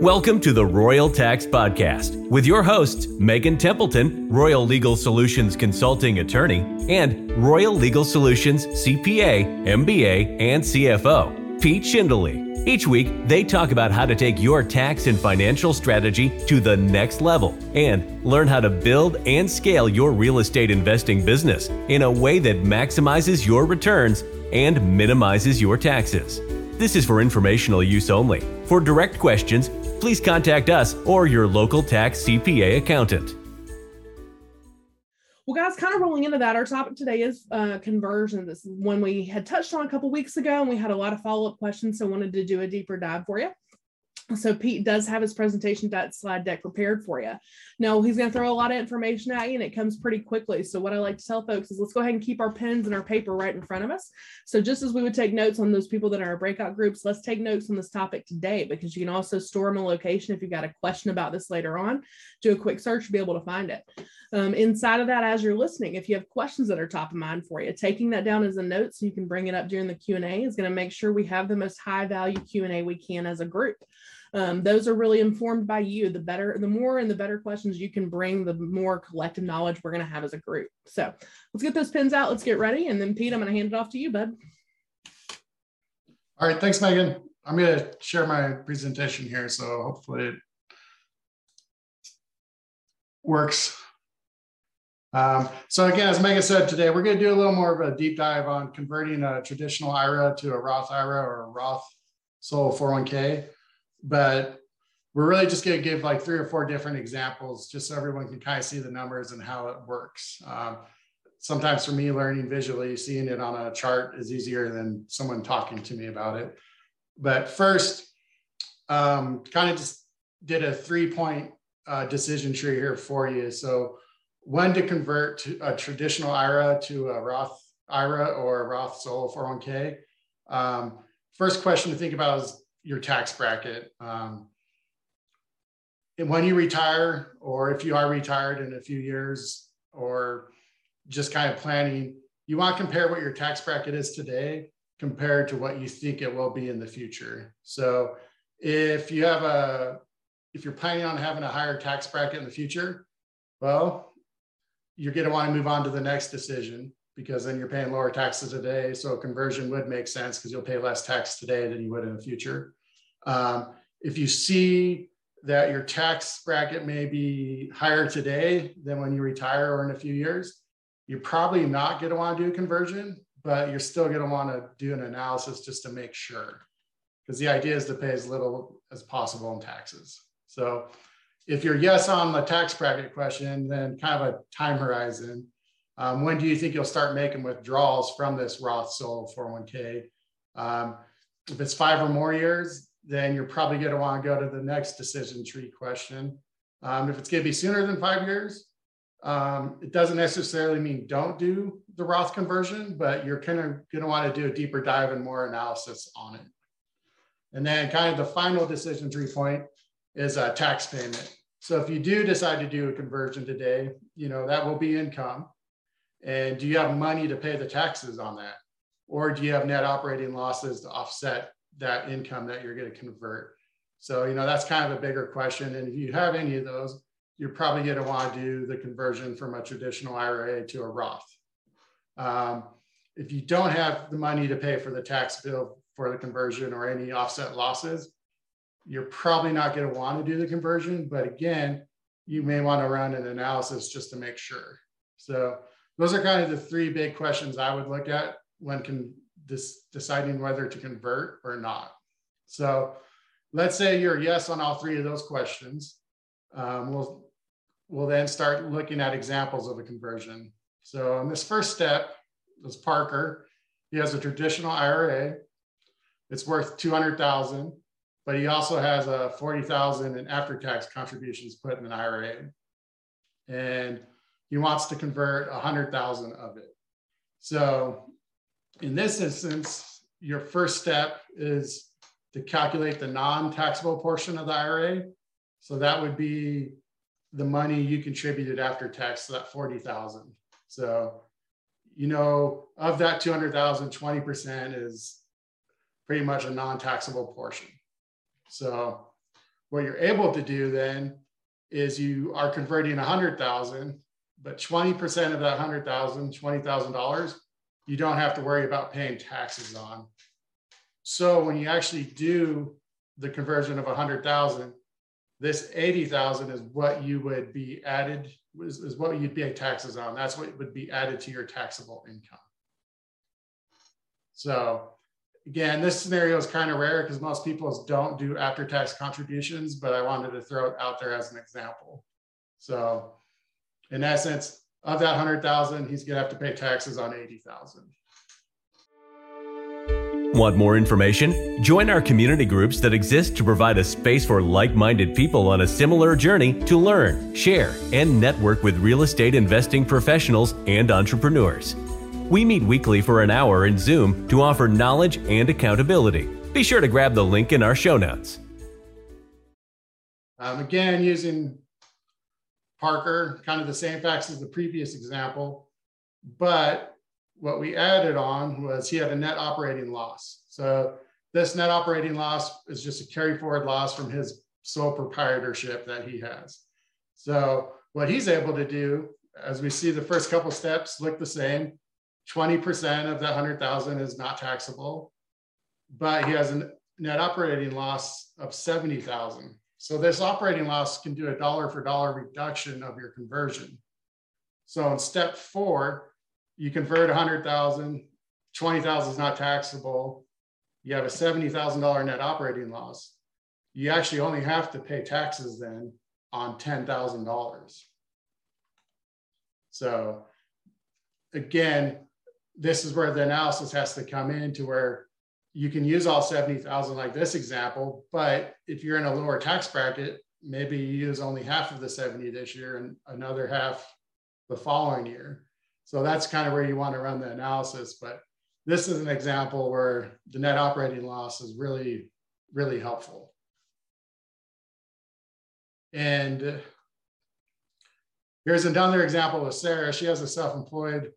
Welcome to the Royal Tax Podcast with your hosts, Megan Templeton, Royal Legal Solutions Consulting Attorney, and Royal Legal Solutions CPA, MBA, and CFO, Pete Schindele. Each week, they talk about how to take your tax and financial strategy to the next level and learn how to build and scale your real estate investing business in a way that maximizes your returns and minimizes your taxes. This is for informational use only. For direct questions, please contact us or your local tax CPA accountant. Well, guys, kind of rolling into that, our topic today is uh, conversion. This is one we had touched on a couple weeks ago, and we had a lot of follow up questions, so wanted to do a deeper dive for you. So Pete does have his presentation that slide deck prepared for you. Now he's going to throw a lot of information at you and it comes pretty quickly. So what I like to tell folks is let's go ahead and keep our pens and our paper right in front of us. So just as we would take notes on those people that are our breakout groups, let's take notes on this topic today because you can also store them a location if you've got a question about this later on. Do a quick search, be able to find it. Um, inside of that, as you're listening, if you have questions that are top of mind for you, taking that down as a note so you can bring it up during the Q&A is going to make sure we have the most high value Q&A we can as a group. Um, those are really informed by you. The better, the more and the better questions you can bring, the more collective knowledge we're going to have as a group. So let's get those pins out. Let's get ready. And then Pete, I'm going to hand it off to you, bud. All right. Thanks, Megan. I'm going to share my presentation here. So hopefully it works. Um, so again, as Megan said today, we're going to do a little more of a deep dive on converting a traditional IRA to a Roth IRA or a Roth Solo 401k but we're really just going to give like three or four different examples just so everyone can kind of see the numbers and how it works. Um, sometimes for me, learning visually, seeing it on a chart is easier than someone talking to me about it. But first, um, kind of just did a three point uh, decision tree here for you. So, when to convert to a traditional IRA to a Roth IRA or a Roth Solo 401k. Um, first question to think about is your tax bracket. Um, and when you retire, or if you are retired in a few years, or just kind of planning, you want to compare what your tax bracket is today compared to what you think it will be in the future. So if you have a, if you're planning on having a higher tax bracket in the future, well, you're going to want to move on to the next decision because then you're paying lower taxes today. So conversion would make sense because you'll pay less tax today than you would in the future. Um, if you see that your tax bracket may be higher today than when you retire or in a few years, you're probably not going to want to do a conversion, but you're still going to want to do an analysis just to make sure. Because the idea is to pay as little as possible in taxes. So if you're yes on the tax bracket question, then kind of a time horizon. Um, when do you think you'll start making withdrawals from this Roth Solo 401k? Um, if it's five or more years, then you're probably going to want to go to the next decision tree question. Um, if it's going to be sooner than five years, um, it doesn't necessarily mean don't do the Roth conversion, but you're kind of going to want to do a deeper dive and more analysis on it. And then kind of the final decision tree point is a tax payment. So if you do decide to do a conversion today, you know, that will be income. And do you have money to pay the taxes on that? Or do you have net operating losses to offset that income that you're going to convert. So, you know, that's kind of a bigger question. And if you have any of those, you're probably going to want to do the conversion from a traditional IRA to a Roth. Um, if you don't have the money to pay for the tax bill for the conversion or any offset losses, you're probably not going to want to do the conversion. But again, you may want to run an analysis just to make sure. So those are kind of the three big questions I would look at when deciding whether to convert or not. So let's say you're yes on all three of those questions. Um, we'll, we'll then start looking at examples of a conversion. So in this first step, this Parker, he has a traditional IRA. It's worth 200,000, but he also has a 40,000 in after-tax contributions put in an IRA. And he wants to convert 100,000 of it. So in this instance, your first step is to calculate the non-taxable portion of the IRA. So that would be the money you contributed after tax, so that 40,000. So, you know, of that 200,000, 20% is pretty much a non-taxable portion. So what you're able to do then is you are converting 100,000, but 20% of that $100,000, $20,000, you don't have to worry about paying taxes on. So when you actually do the conversion of 100,000, this 80,000 is what you would be added, is, is what you'd pay taxes on. That's what would be added to your taxable income. So again, this scenario is kind of rare because most people don't do after tax contributions, but I wanted to throw it out there as an example. So in essence, of that 100,000, he's gonna have to pay taxes on 80,000. Want more information? Join our community groups that exist to provide a space for like minded people on a similar journey to learn, share, and network with real estate investing professionals and entrepreneurs. We meet weekly for an hour in Zoom to offer knowledge and accountability. Be sure to grab the link in our show notes. Um, again, using Parker, kind of the same facts as the previous example, but what we added on was he had a net operating loss. So this net operating loss is just a carry forward loss from his sole proprietorship that he has. So what he's able to do, as we see the first couple steps look the same, 20% of that 100,000 is not taxable, but he has a net operating loss of 70,000. So this operating loss can do a dollar for dollar reduction of your conversion. So in step four, you convert 100,000, 20,000 is not taxable. You have a $70,000 net operating loss. You actually only have to pay taxes then on $10,000. So again, this is where the analysis has to come in to where you can use all 70,000 like this example, but if you're in a lower tax bracket, maybe you use only half of the 70 this year and another half the following year. So that's kind of where you want to run the analysis. But this is an example where the net operating loss is really, really helpful. And here's another example with Sarah. She has a self-employed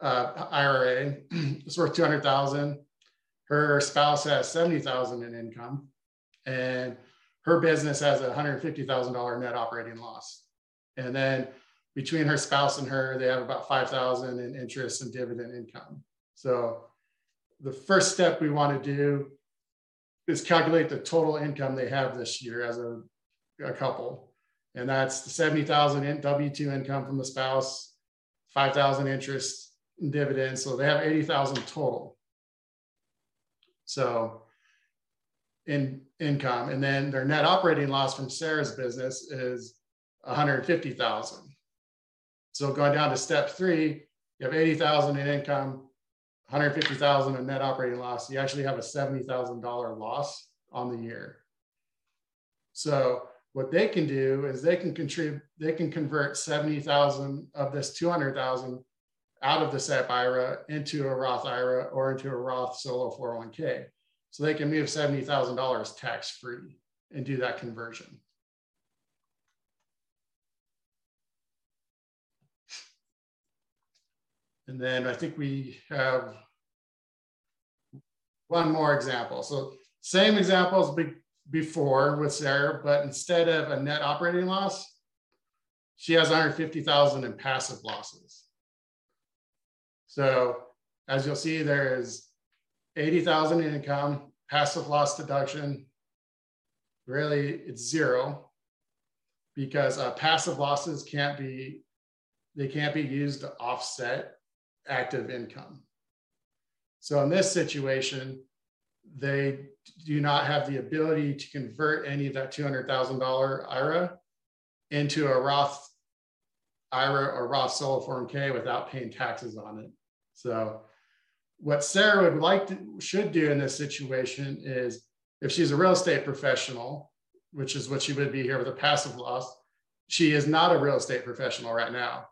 uh, IRA. it's worth 200,000. Her spouse has 70,000 in income and her business has a $150,000 net operating loss. And then between her spouse and her, they have about 5,000 in interest and dividend income. So the first step we want to do is calculate the total income they have this year as a, a couple. And that's the 70,000 in W-2 income from the spouse, 5,000 interest and dividends. So they have 80,000 total. So in income, and then their net operating loss from Sarah's business is 150,000. So going down to step three, you have 80,000 in income, 150,000 in net operating loss. You actually have a $70,000 loss on the year. So what they can do is they can contribute, they can convert 70,000 of this 200,000 out of the SEP IRA into a Roth IRA or into a Roth solo 401k. So they can move $70,000 tax free and do that conversion. And then I think we have one more example. So same example as before with Sarah, but instead of a net operating loss, she has 150,000 in passive losses. So as you'll see, there is 80,000 in income, passive loss deduction. Really, it's zero because uh, passive losses can't be, they can't be used to offset active income. So in this situation, they do not have the ability to convert any of that $200,000 IRA into a Roth IRA or Roth solo 401k without paying taxes on it. So what Sarah would like to should do in this situation is if she's a real estate professional, which is what she would be here with a passive loss, she is not a real estate professional right now.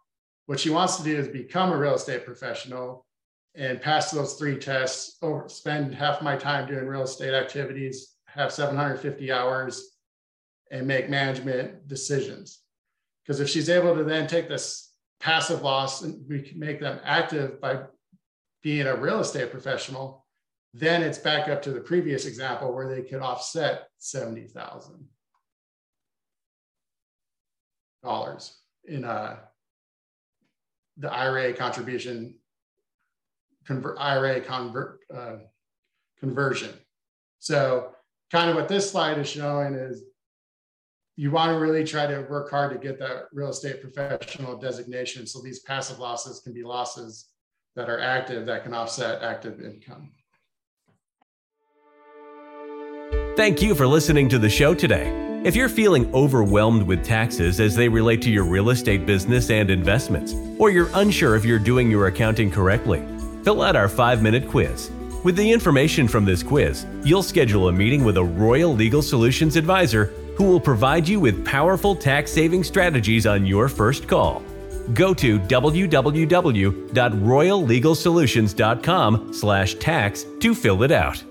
What she wants to do is become a real estate professional and pass those three tests, over, spend half my time doing real estate activities, have 750 hours, and make management decisions. Because if she's able to then take this passive loss and we can make them active by being a real estate professional, then it's back up to the previous example where they could offset 70,000. dollars in uh, the IRA contribution, convert IRA convert uh, conversion. So, kind of what this slide is showing is you want to really try to work hard to get that real estate professional designation. So these passive losses can be losses that are active that can offset active income. Thank you for listening to the show today. If you're feeling overwhelmed with taxes as they relate to your real estate business and investments, or you're unsure if you're doing your accounting correctly, fill out our five minute quiz. With the information from this quiz, you'll schedule a meeting with a Royal Legal Solutions advisor who will provide you with powerful tax saving strategies on your first call. Go to www.royallegalsolutions.com slash tax to fill it out.